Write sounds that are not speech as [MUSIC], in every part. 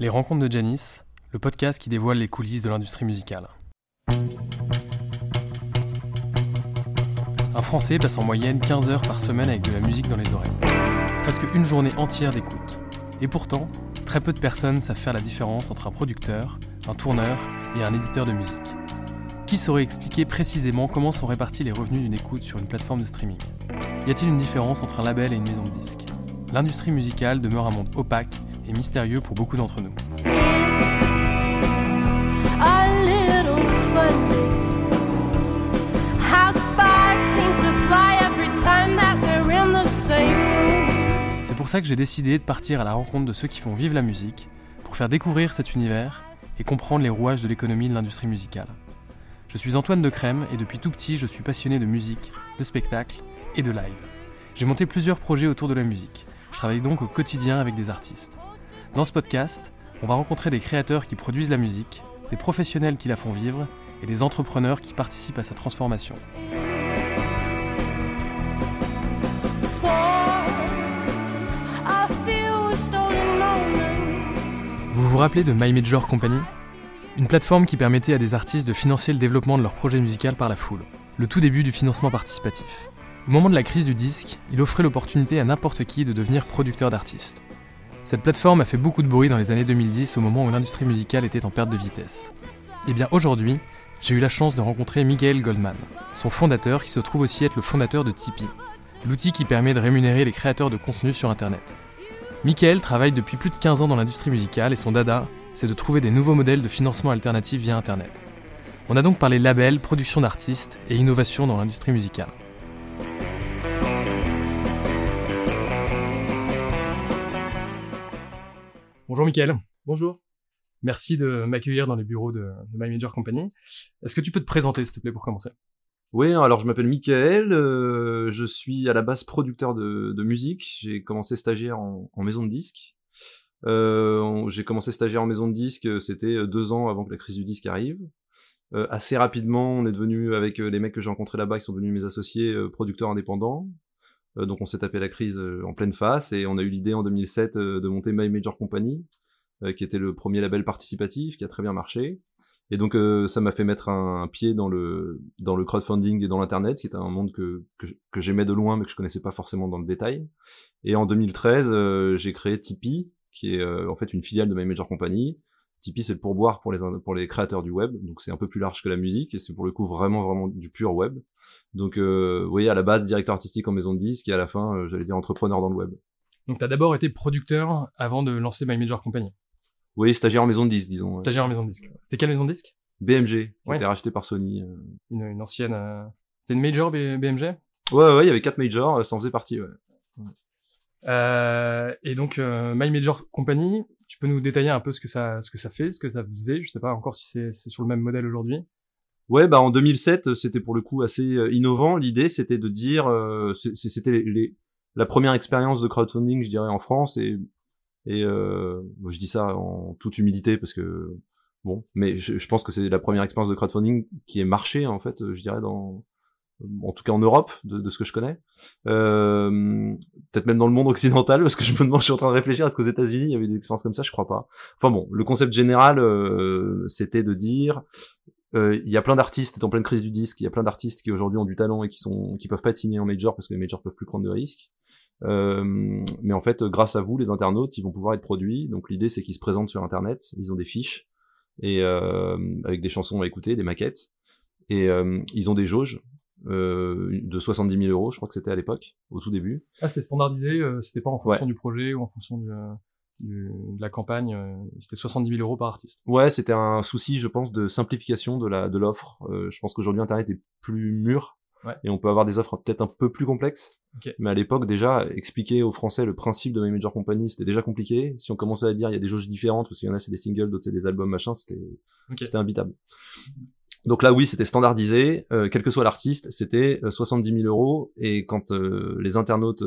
Les rencontres de Janice, le podcast qui dévoile les coulisses de l'industrie musicale. Un Français passe en moyenne 15 heures par semaine avec de la musique dans les oreilles. Presque une journée entière d'écoute. Et pourtant, très peu de personnes savent faire la différence entre un producteur, un tourneur et un éditeur de musique. Qui saurait expliquer précisément comment sont répartis les revenus d'une écoute sur une plateforme de streaming? Y a-t-il une différence entre un label et une maison de disques? L'industrie musicale demeure un monde opaque et mystérieux pour beaucoup d'entre nous. C'est pour ça que j'ai décidé de partir à la rencontre de ceux qui font vivre la musique, pour faire découvrir cet univers et comprendre les rouages de l'économie de l'industrie musicale. Je suis Antoine de Crème et depuis tout petit je suis passionné de musique, de spectacle et de live. J'ai monté plusieurs projets autour de la musique. Je travaille donc au quotidien avec des artistes. Dans ce podcast, on va rencontrer des créateurs qui produisent la musique, des professionnels qui la font vivre et des entrepreneurs qui participent à sa transformation. Vous vous rappelez de My Major Company? Une plateforme qui permettait à des artistes de financer le développement de leur projet musical par la foule. Le tout début du financement participatif. Au moment de la crise du disque, il offrait l'opportunité à n'importe qui de devenir producteur d'artistes. Cette plateforme a fait beaucoup de bruit dans les années 2010 au moment où l'industrie musicale était en perte de vitesse. Et bien aujourd'hui, j'ai eu la chance de rencontrer Michael Goldman, son fondateur qui se trouve aussi être le fondateur de Tipeee, l'outil qui permet de rémunérer les créateurs de contenu sur Internet. Michael travaille depuis plus de 15 ans dans l'industrie musicale et son dada, c'est de trouver des nouveaux modèles de financement alternatifs via Internet. On a donc parlé label, production d'artistes et innovation dans l'industrie musicale. Bonjour Michael. Bonjour. Merci de m'accueillir dans les bureaux de, de My Major Company. Est-ce que tu peux te présenter s'il te plaît pour commencer? Oui, alors je m'appelle Michael, euh, je suis à la base producteur de, de musique, j'ai commencé stagiaire en, en, maison de disques. Euh, j'ai commencé stagiaire en maison de disques, c'était deux ans avant que la crise du disque arrive. Euh, assez rapidement, on est devenu, avec les mecs que j'ai rencontrés là-bas, qui sont devenus mes associés, euh, producteurs indépendants. Euh, donc on s'est tapé la crise en pleine face et on a eu l'idée en 2007 de monter My Major Company, qui était le premier label participatif, qui a très bien marché. Et donc euh, ça m'a fait mettre un, pied dans le dans le crowdfunding et dans l'internet, qui était un monde que que, que j'aimais de loin mais que je connaissais pas forcément dans le détail. Et en 2013, euh, j'ai créé Tipeee, qui est euh, en fait une filiale de My Major Company. Tipeee c'est le pourboire pour les pour les créateurs du web, donc c'est un peu plus large que la musique et c'est pour le coup vraiment vraiment du pur web. Donc euh, vous voyez à la base directeur artistique en maison de disque et à la fin euh, j'allais dire entrepreneur dans le web. Donc tu as d'abord été producteur avant de lancer My Major Company. Oui, stagiaire en maison de disque, disons. Stagiaire en maison de disque. C'était quelle maison de disque BMG, qui ouais. a été racheté par Sony. Une, une ancienne. Euh... C'était une major BMG Ouais, ouais, il y avait quatre majors, ça en faisait partie, ouais. Euh, et donc, euh, My Major Company, tu peux nous détailler un peu ce que ça, ce que ça fait, ce que ça faisait. Je sais pas encore si c'est sur le même modèle aujourd'hui. Ouais, bah en 2007, c'était pour le coup assez innovant. L'idée, c'était de dire, euh, c'était les, la première expérience de crowdfunding, je dirais, en France, et et euh, je dis ça en toute humilité parce que bon, mais je, je pense que c'est la première expérience de crowdfunding qui est marché en fait, je dirais dans en tout cas en Europe, de, de ce que je connais, euh, peut-être même dans le monde occidental, [LAUGHS] parce que je me demande, je suis en train de réfléchir, est-ce qu'aux États-Unis il y avait des expériences comme ça? Je crois pas. Enfin bon, le concept général, euh, c'était de dire, euh, il y a plein d'artistes en pleine crise du disque, il y a plein d'artistes qui aujourd'hui ont du talent et qui sont, qui peuvent pas être signés en major parce que les majors peuvent plus prendre de risques. Euh, mais en fait, grâce à vous, les internautes, ils vont pouvoir être produits. Donc l'idée, c'est qu'ils se présentent sur Internet, ils ont des fiches et euh, avec des chansons à écouter, des maquettes, et euh, ils ont des jauges euh, de 70 000 euros, je crois que c'était à l'époque, au tout début. Ah, c'était standardisé, euh, c'était pas en fonction ouais. du projet ou en fonction du, du, de la campagne, euh, c'était 70 000 euros par artiste. Ouais, c'était un souci, je pense, de simplification de la de l'offre. je pense qu'aujourd'hui Internet est plus mûr Ouais. Et on peut avoir des offres peut-être un peu plus complexes. Okay. Mais à l'époque, déjà, expliquer aux Français le principe de My Major Company, c'était déjà compliqué. Si on commençait à dire il y a des jauges différentes, parce qu'il y en a c'est des singles, d'autres c'est des albums, machin, c'était okay. c'était imbitable. Donc là, oui, c'était standardisé. Euh, quel que soit l'artiste, c'était 70 000 euros. Et quand euh, les internautes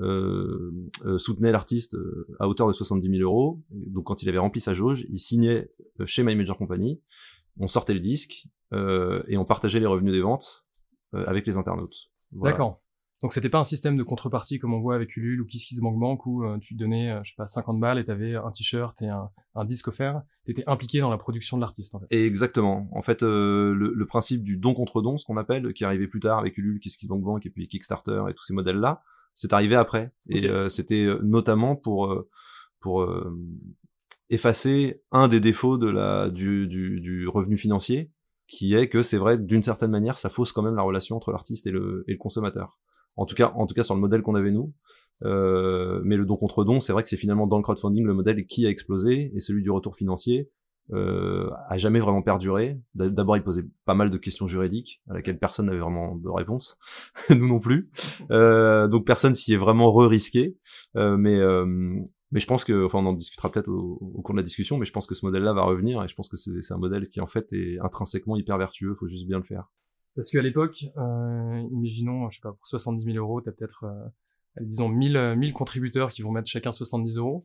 euh, soutenaient l'artiste à hauteur de 70 000 euros, donc quand il avait rempli sa jauge, il signait chez My Major Company. On sortait le disque et on partageait les revenus des ventes avec les internautes. D'accord. Donc c'était pas un système de contrepartie comme on voit avec Ulule ou KissKissBankBank où euh, tu donnais, euh, je sais pas, 50 balles et t'avais un t-shirt et un, un disque offert. T'étais impliqué dans la production de l'artiste en fait. Et exactement. En fait, euh, le, le, principe du don contre don, ce qu'on appelle, qui arrivait plus tard avec Ulule, KissKissBankBank et puis Kickstarter et tous ces modèles-là, c'est arrivé après. Et c'était notamment pour pour effacer un des défauts de la du, du, du revenu financier, qui est que c'est vrai d'une certaine manière, ça fausse quand même la relation entre l'artiste et le, et le consommateur. En tout cas, en tout cas sur le modèle qu'on avait nous. Euh, mais le don contre don, c'est vrai que c'est finalement dans le crowdfunding le modèle qui a explosé et celui du retour financier euh, a jamais vraiment perduré. D'abord, il posait pas mal de questions juridiques à laquelle personne n'avait vraiment de réponse, [LAUGHS] nous non plus. Euh, donc personne s'y est vraiment re-risqué. Euh, mais euh, mais je pense que, enfin, on en discutera peut-être au, au, cours de la discussion, mais je pense que ce modèle-là va revenir et je pense que c'est un modèle qui en fait est intrinsèquement hyper vertueux. Faut juste bien le faire. Parce qu'à l'époque, euh, imaginons, je sais pas, pour 70 000 euros, t'as peut-être, euh, disons, 1000, 1000 contributeurs qui vont mettre chacun 70 euros.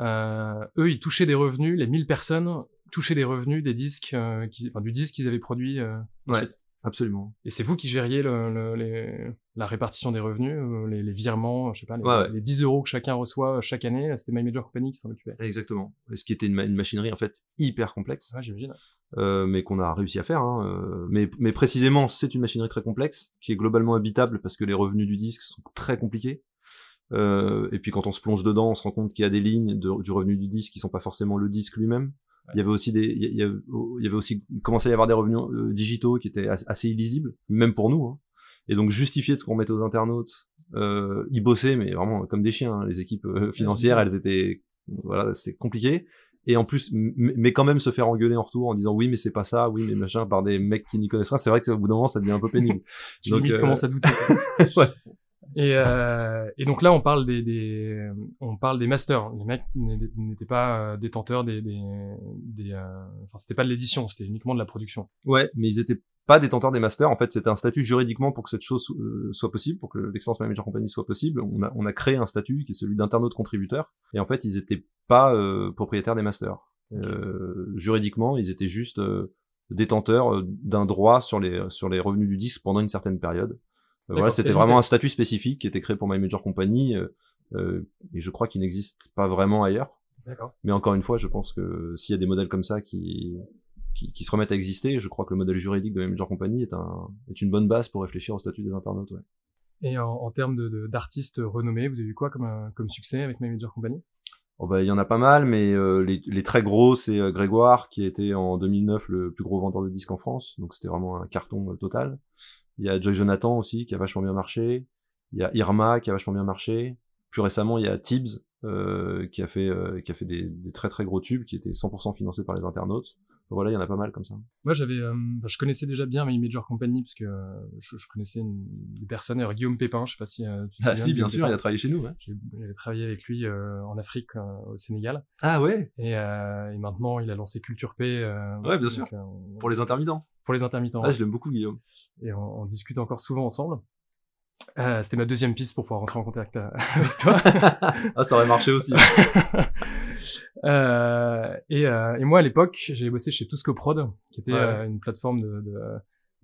Euh, eux, ils touchaient des revenus, les 1000 personnes touchaient des revenus des disques, euh, qui, enfin, du disque qu'ils avaient produit. Euh, ouais. Absolument. Et c'est vous qui gériez le, le, les, la répartition des revenus, euh, les, les, virements, je sais pas, les, les, 10 euros que chacun reçoit chaque année, c'était My Major Company qui s'en occupait. Exactement. Et ce qui était une, une, machinerie en fait hyper complexe. Ouais, j'imagine. Euh, mais qu'on a réussi à faire. Hein. Euh, mais, mais précisément, c'est une machinerie très complexe, qui est globalement habitable parce que les revenus du disque sont très compliqués. Euh, et puis quand on se plonge dedans, on se rend compte qu'il y a des lignes de, du revenu du disque qui sont pas forcément le disque lui-même. Il y avait aussi des, il y avait, il y avait aussi commencé à y avoir des revenus euh, digitaux qui étaient assez illisibles, même pour nous. Hein. Et donc justifier ce qu'on mettait aux internautes, euh, ils bossaient, mais vraiment comme des chiens. Hein. Les équipes financières, elles étaient, voilà, c'était compliqué. Et en plus, mais quand même se faire engueuler en retour en disant oui, mais c'est pas ça, oui, mais [LAUGHS] machin, par des mecs qui n'y connaissent rien. C'est vrai que au bout d'un moment, ça devient un peu pénible. [LAUGHS] tu donc, limite euh... à douter. [LAUGHS] ouais. Et, euh, et, donc là, on parle des, des, on parle des masters. Les mecs n'étaient pas euh, détenteurs des, des, des euh, enfin, c'était pas de l'édition, c'était uniquement de la production. Ouais, mais ils étaient pas détenteurs des masters. En fait, c'était un statut juridiquement pour que cette chose euh, soit possible, pour que l'expérience manager company soit possible. On a, on a créé un statut qui est celui d'internaute contributeur. Et en fait, ils étaient pas euh, propriétaires des masters. Okay. juridiquement, ils étaient juste détenteurs d'un droit sur les sur les revenus du disque pendant une certaine période. Voilà, c'était vraiment un statut spécifique qui était créé pour My Major Company euh, euh, et je crois qu'il n'existe pas vraiment ailleurs. Mais encore une fois, je pense que s'il y a des modèles comme ça qui, qui, qui se remettent à exister, je crois que le modèle juridique de My Major Company est, un, est une bonne base pour réfléchir au statut des internautes. Ouais. Et en, en termes d'artistes de, renommés, vous avez eu quoi comme, euh, comme succès avec My Major Company? Oh bah, il y en a pas mal, mais euh, les, les, très gros, c'est euh, Grégoire, qui était en 2009 le plus gros vendeur de disques en France, donc c'était vraiment un carton euh, total. Il y a Joy Jonathan aussi, qui a vachement bien marché. Il y a Irma, qui a vachement bien marché. Plus récemment, il y a Tibbs, qui a fait, qui a fait des, des, très très gros tubes, qui étaient 100% financés par les internautes voilà, il y en a pas mal comme ça. Moi, j'avais, euh, je connaissais déjà bien My Major Company parce que euh, je, je, connaissais une, des personnes. Alors, Guillaume Pépin, je sais pas si euh, tu te Ah si, bien sûr, il a travaillé chez nous. Ouais. J'ai travaillé avec lui euh, en Afrique, euh, au Sénégal. Ah ouais. Et, et, maintenant, il a lancé Culture P. ouais, bien sûr. pour les intermittents. Pour les intermittents. Ah, je l'aime beaucoup, Guillaume. Et on, on, discute encore souvent ensemble. Euh, C'était ma deuxième piste pour pouvoir rentrer en contact [LAUGHS] avec toi. [LAUGHS] ah, ça aurait marché aussi. [LAUGHS] Euh, et, euh, et, moi, à l'époque, j'ai bossé chez Prod, qui était ouais. euh, une plateforme de, de,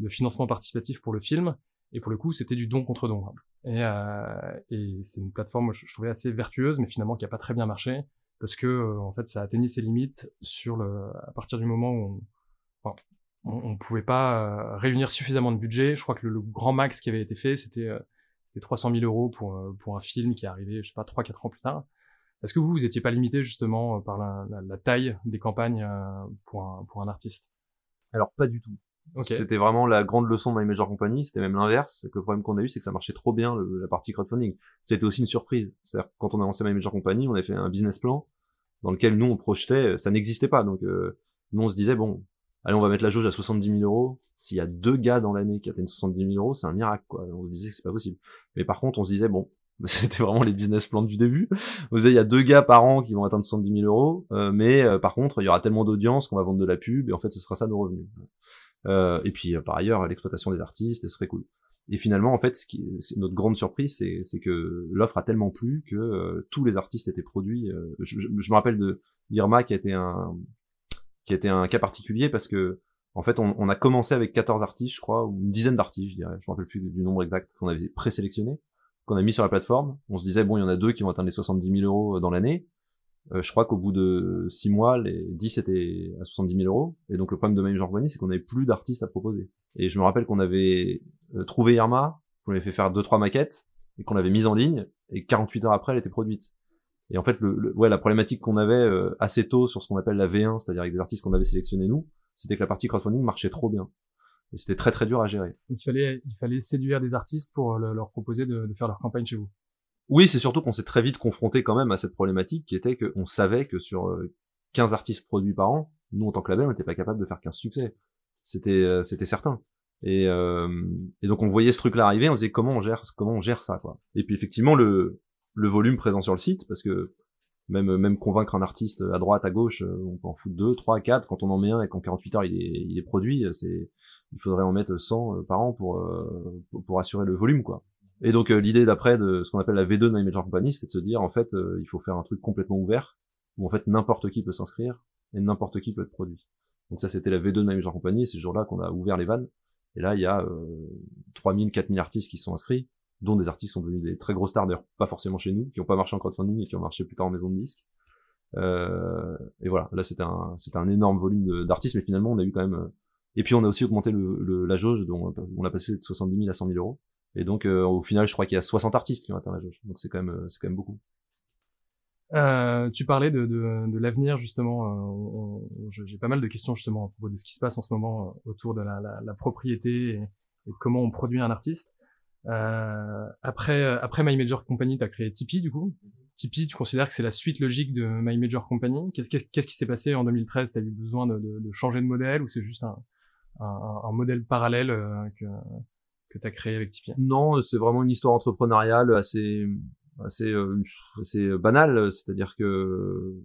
de, financement participatif pour le film. Et pour le coup, c'était du don contre don. Et, euh, et c'est une plateforme, je, je, trouvais assez vertueuse, mais finalement qui a pas très bien marché, parce que euh, en fait, ça atteignait ses limites sur le, à partir du moment où on, enfin, on, on pouvait pas réunir suffisamment de budget. Je crois que le, le grand max qui avait été fait, c'était c'était 300 000 euros pour pour un film qui est arrivé, je sais pas, 3-4 ans plus tard. Est-ce que vous, vous étiez pas limité justement euh, par la, la, la taille des campagnes euh, pour un, pour un artiste? Alors pas du tout. Okay. C'était vraiment la grande leçon de My Major Company. C'était même l'inverse. C'est que le problème qu'on a eu, c'est que ça marchait trop bien le, la partie crowdfunding. C'était aussi une surprise. C'est-à-dire quand on a lancé My Major Company, on a fait un business plan dans lequel nous on projetait, ça n'existait pas. Donc euh, nous on se disait bon, allez on va mettre la jauge à 70 000 euros. S'il y a deux gars dans l'année qui atteignent 70 000 euros, c'est un miracle quoi. On se disait que c'est pas possible. Mais par contre on se disait bon, [LAUGHS] C'était vraiment les business plans du début. Vous savez, il y a deux gars par an qui vont atteindre 70 000 euros, euh, mais euh, par contre, il y aura tellement d'audience qu'on va vendre de la pub, et en fait, ce sera ça nos revenus. Euh, et puis, par ailleurs, l'exploitation des artistes, ce serait cool. Et finalement, en fait, ce qui, notre grande surprise, c'est que l'offre a tellement plu que tous les artistes étaient produits. Je, je, je, me rappelle de Irma qui a été un qui été un cas particulier parce que En fait, on, a commencé avec 14 artistes, je crois, ou une dizaine d'artistes, je dirais. Je me rappelle plus du nombre exact qu'on avait présélectionné, qu'on a mis sur la plateforme. On se disait bon, il y en a deux qui vont atteindre les 70 000 euros dans l'année. Euh, je crois qu'au bout de six mois, les 10 étaient à 70 000 euros. Et donc le problème de Manager Company, c'est qu'on avait plus d'artistes à proposer. Et je me rappelle qu'on avait euh, trouvé Irma, qu'on avait fait faire deux trois maquettes et qu'on l'avait mise en ligne. Et 48 heures après, elle était produite. Et en fait, le, ouais, la problématique qu'on avait euh, assez tôt sur ce qu'on appelle la V1, c'est-à-dire avec des artistes qu'on avait sélectionnés nous, c'était que la partie crowdfunding marchait trop bien. Et c'était très très dur à gérer. il fallait, il fallait séduire des artistes pour leur proposer de, de faire leur campagne chez vous. Oui, c'est surtout qu'on s'est très vite confronté quand même à cette problématique qui était qu'on savait que sur 15 euh, artistes produits par an, nous en tant que label, on n'était pas capable de faire 15 succès. C'était euh, c'était certain. Et, euh, et donc on voyait ce truc-là arriver, on se disait comment on gère comment on gère ça quoi. Et puis effectivement le le volume présent sur le site parce que même même convaincre un artiste à droite à gauche on peut en foutre deux trois quatre quand on en met un et qu'en 48 heures il est il est produit c'est il faudrait en mettre 100 par an pour, pour assurer le volume quoi et donc euh, l'idée d'après de ce qu'on appelle la V2 de My Major Company, c'est de se dire en fait euh, il faut faire un truc complètement ouvert où en fait n'importe qui peut s'inscrire et n'importe qui peut être produit. Donc ça c'était la V2 de My Major Company, c'est ce jour-là qu'on a ouvert les vannes. Et là il y a euh, 3000, 4000 artistes qui sont inscrits, dont des artistes sont devenus des très gros stars, d'ailleurs pas forcément chez nous, qui ont pas marché en crowdfunding et qui ont marché plus tard en maison de disques. Euh, et voilà, là c'était un c'était un énorme volume d'artistes, mais finalement on a eu quand même. Euh, et puis on a aussi augmenté le, la jauge, dont on a passé de 70 000 à 100 000 euros. Et donc euh, au final, je crois qu'il y a 60 artistes qui ont atteint la jauge. Donc c'est quand même euh, c'est quand même beaucoup. Euh, tu parlais de, de, de l'avenir justement. Euh, J'ai pas mal de questions justement à propos de ce qui se passe en ce moment autour de la, la, la propriété et, de comment on produit un artiste. Euh, après après My Major Company, tu as créé Tipeee du coup. Tipeee, tu considères que c'est la suite logique de My Major Company Qu'est-ce qui s'est passé en 2013 T'as eu besoin de, changer de modèle ou c'est juste un, modèle parallèle que que tu as créé avec Tipeee? Non, c'est vraiment une histoire entrepreneuriale assez assez euh, assez banale, c'est-à-dire que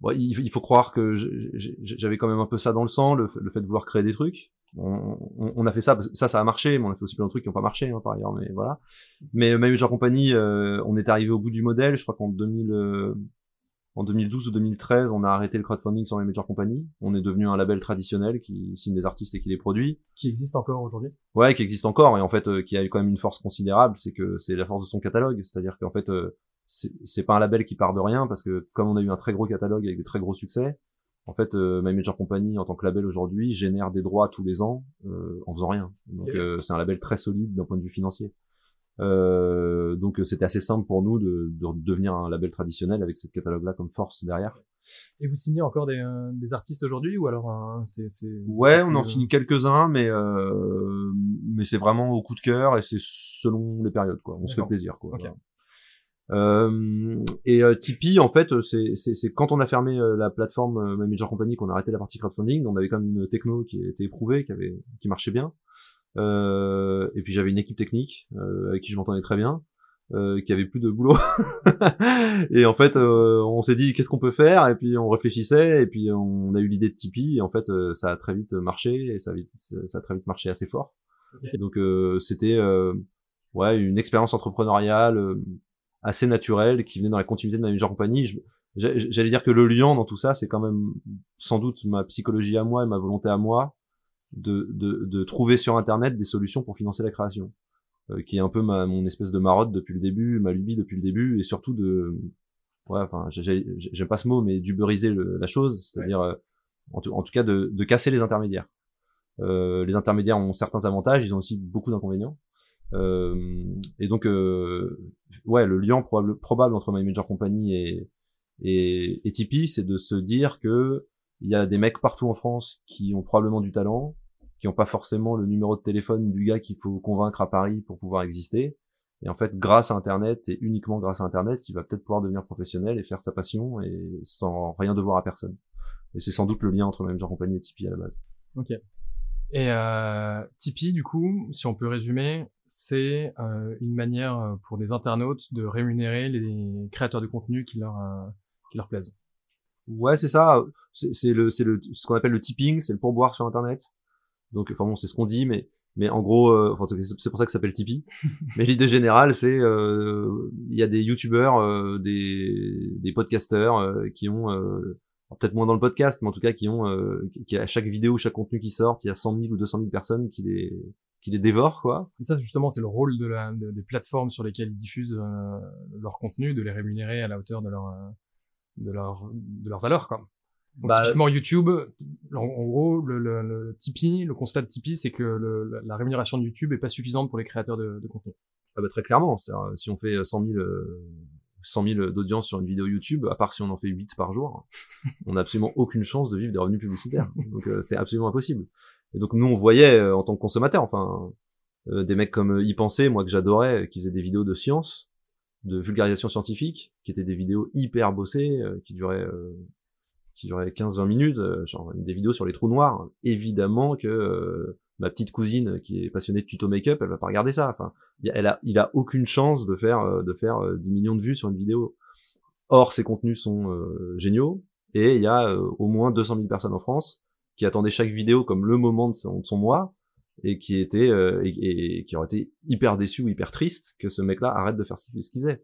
bon, il, faut croire que j'avais quand même un peu ça dans le sang, le, fait de vouloir créer des trucs. On, on, a fait ça, ça, ça a marché, mais on a fait aussi plein de trucs qui n'ont pas marché, hein, par ailleurs, mais voilà. Mais Manager Company, euh, on est arrivé au bout du modèle, je crois qu'en 2000, en 2012 ou 2013, on a arrêté le crowdfunding sur les major compagnies. On est devenu un label traditionnel qui signe des artistes et qui les produit. Qui existe encore aujourd'hui Ouais, qui existe encore et en fait euh, qui a quand même une force considérable, c'est que c'est la force de son catalogue. C'est-à-dire qu'en fait, euh, c'est pas un label qui part de rien parce que comme on a eu un très gros catalogue avec des très gros succès, en fait, euh, My Major Company en tant que label aujourd'hui génère des droits tous les ans euh, en faisant rien. Donc c'est un label très solide d'un point de vue financier. Euh, donc euh, c'était assez simple pour nous de, de, devenir un label traditionnel avec cette catalogue-là comme force derrière. Et vous signez encore des, euh, des artistes aujourd'hui ou alors euh, c'est Ouais, on en signe quelques-uns, mais euh, mais c'est vraiment au coup de cœur et c'est selon les périodes quoi. On se fait plaisir quoi. Euh, et euh, Tipeee, en fait, c'est, c'est, quand on a fermé la plateforme euh, Major Company qu'on a arrêté la partie crowdfunding, on avait quand même une techno qui était éprouvée, qui avait, qui marchait bien. Euh, et puis j'avais une équipe technique euh, avec qui je m'entendais très bien, euh, qui avait plus de boulot. [LAUGHS] et en fait, on s'est dit qu'est-ce qu'on peut faire, et puis on réfléchissait, et puis on a eu l'idée de Tipeee, et en fait, ça a très vite marché, et ça a, vite, ça a très vite marché assez fort. Donc c'était ouais une expérience entrepreneuriale assez naturelle qui venait dans la continuité de ma meilleure compagnie. J'allais dire que le lien dans tout ça, c'est quand même sans doute ma psychologie à moi et ma volonté à moi de, de, de, trouver sur internet des solutions pour financer la création euh, qui est un peu ma mon espèce de marotte depuis le début ma lubie depuis le début et surtout de ouais enfin j'aime pas ce mot mais d'uberiser la chose c'est-à-dire euh, en, en, tout cas de, de casser les intermédiaires. Euh, les intermédiaires ont certains avantages ils ont aussi beaucoup d'inconvénients et donc euh, ouais le lien probable, probable entre My Major Company et et, et Tipeee c'est de se dire que il y a des mecs partout en France qui ont probablement du talent qui n'ont pas forcément le numéro de téléphone du gars qu'il faut convaincre à Paris pour pouvoir exister. Et en fait, grâce à Internet et uniquement grâce à Internet, il va peut-être pouvoir devenir professionnel et faire sa passion et sans rien devoir à personne. Et c'est sans doute le lien entre même genre compagnie et Tipeee à la base. Ok. Et euh, Tipeee, du coup, si on peut résumer, c'est euh, une manière euh, pour des internautes de rémunérer les créateurs de contenu qui leur euh, qui leur plaisent. Ouais, c'est ça. C'est le c'est le ce qu'on appelle le tipping, c'est le pourboire sur Internet. Donc, enfin bon, c'est ce qu'on dit, mais mais en gros, euh, c'est pour ça que ça s'appelle Tipeee. [LAUGHS] mais l'idée générale, c'est euh, il y a des youtubeurs, euh, des des podcasteurs qui ont peut-être moins dans le podcast, mais en tout cas qui ont, euh, qui à chaque vidéo, chaque contenu qui sort, il y a 100 000 ou 200 000 personnes qui les qui les dévorent quoi. Et ça justement c'est le rôle de la, des plateformes sur lesquelles ils diffusent euh, leur contenu, de les rémunérer à la hauteur de leur euh, de leur de leur valeur quoi. Donc, bah, typiquement YouTube, en, gros, le, le, le, Tipeee, le constat de Tipeee, c'est que le, la rémunération de YouTube est pas suffisante pour les créateurs de, de contenu. Ah bah très clairement, si on fait 100 000 100 000 d'audience sur une vidéo YouTube, à part si on en fait 8 par jour, on n'a absolument aucune chance de vivre des revenus publicitaires. Donc euh, c'est absolument impossible. Et donc nous on voyait euh, en tant que consommateur, enfin euh, des mecs comme y penser, moi que j'adorais, qui faisaient des vidéos de science, de vulgarisation scientifique, qui étaient des vidéos hyper bossées, qui duraient qui duraient 15-20 minutes, genre des vidéos sur les trous noirs. Évidemment que ma petite cousine qui est passionnée de tuto make-up, elle va pas regarder ça. Enfin, a, il a aucune chance de faire euh, de faire 10 euh, millions de vues sur une vidéo. Or, ces contenus sont euh, géniaux et il y a au moins 200 000 personnes en France qui attendaient chaque vidéo comme le moment de son, de son mois et qui étaient et, qui auraient été hyper déçus ou hyper tristes que ce mec-là arrête de faire ce qu'il faisait.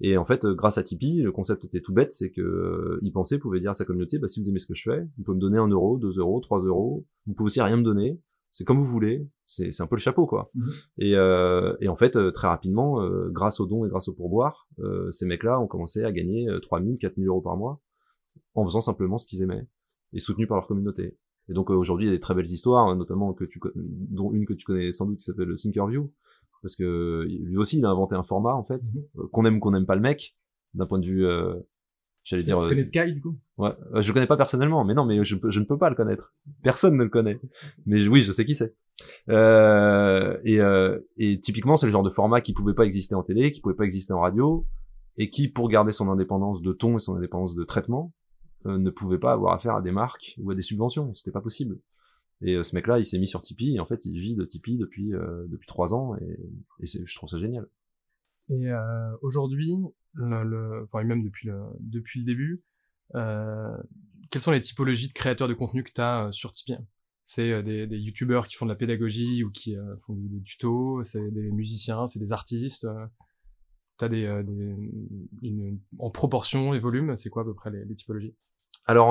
Et en fait, grâce à Tipeee, le concept était tout bête, c'est que euh, il pensait, pouvait dire à sa communauté, bah, si vous aimez ce que je fais, vous pouvez me donner un euro, deux euros, trois euros, vous pouvez aussi rien me donner, c'est comme vous voulez, c'est un peu le chapeau quoi. Mhm. Et euh, et en fait euh, très rapidement, euh, grâce aux dons et grâce au pourboire, euh, ces mecs-là ont commencé à gagner 3000, 4000 euros par mois en faisant simplement ce qu'ils aimaient et soutenus par leur communauté. Et donc aujourd'hui il y a des très belles histoires, notamment que tu dont une que tu connais sans doute qui s'appelle Thinkerview parce que lui aussi il a inventé un format en fait mhm. qu'on aime ou qu'on n'aime pas le mec d'un point de vue J'allais dire. Tu euh, connais Sky du coup? Ouais, euh, je le connais pas personnellement, mais non, mais je, je ne peux pas le connaître. Personne ne le connaît. Mais oui, je sais qui c'est. Euh, et, euh, et typiquement, c'est le genre de format qui pouvait pas exister en télé, qui pouvait pas exister en radio, et qui, pour garder son indépendance de ton et son indépendance de traitement, ne pouvait pas avoir affaire à des marques ou à des subventions. C'était pas possible. Et ce mec-là, il s'est mis sur Tipeee, et en fait, il vit de Tipeee depuis depuis trois ans, et, et je trouve ça génial. Et aujourd'hui, le, enfin même depuis le, depuis le début, euh, quelles sont les typologies de créateurs de contenu que tu as euh, sur Tipeee? C'est euh, des, des youtubeurs qui font de la pédagogie ou qui euh, font des, tutos, c'est des musiciens, c'est des artistes. tu as des, des une, en proportion et volume, c'est quoi à peu près les, les typologies? Alors,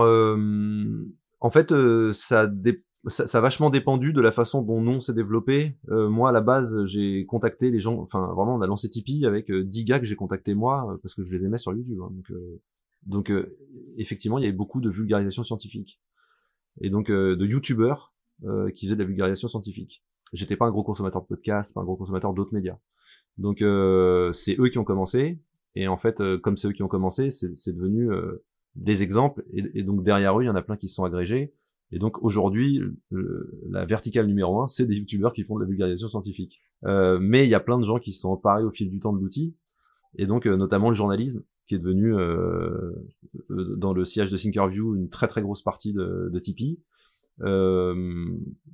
en fait, ça dépend ça, ça, a vachement dépendu de la façon dont non s'est développé. Euh, moi, à la base, j'ai contacté les gens, enfin vraiment, on a lancé Tipeee avec euh, 10 gars que j'ai contacté moi euh, parce que je les aimais sur YouTube. Hein, donc, euh, donc effectivement, il y avait beaucoup de vulgarisation scientifique et donc de YouTubeurs qui faisaient de la vulgarisation scientifique. J'étais pas un gros consommateur de podcasts, pas un gros consommateur d'autres médias. Donc c'est eux qui ont commencé et en fait, comme c'est eux qui ont commencé, c'est devenu des exemples et, et donc derrière eux, il y en a plein qui se sont agrégés et donc aujourd'hui, la verticale numéro un, c'est des youtubeurs qui font de la vulgarisation scientifique. Euh, mais il y a plein de gens qui se sont emparés au fil du temps de l'outil, et donc euh, notamment le journalisme, qui est devenu euh, euh, dans le sillage de Thinkerview une très très grosse partie de, de Tipeee. Euh,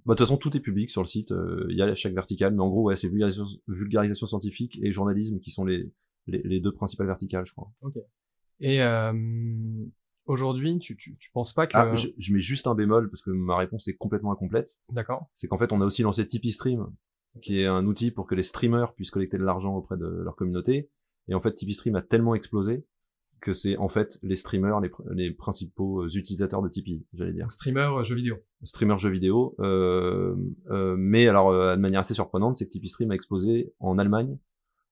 bah, de toute façon, tout est public sur le site. Il y a chaque verticale, mais en gros, ouais, c'est vulgarisation, vulgarisation, scientifique et journalisme qui sont les, les, les, deux principales verticales, je crois. Ok. Et Aujourd'hui, tu, tu, tu penses pas que... Ah, je, je, mets juste un bémol parce que ma réponse est complètement incomplète. D'accord. C'est qu'en fait, on a aussi lancé Tipeee Stream, qui est un outil pour que les streamers puissent collecter de l'argent auprès de leur communauté. Et en fait, Tipeee Stream a tellement explosé que c'est en fait les streamers les, les principaux utilisateurs de Tipeee, j'allais dire. streamer euh, jeux vidéo. Streamer jeux vidéo. Euh, euh, mais alors, euh, de manière assez surprenante, c'est que Tipeee Stream a explosé en Allemagne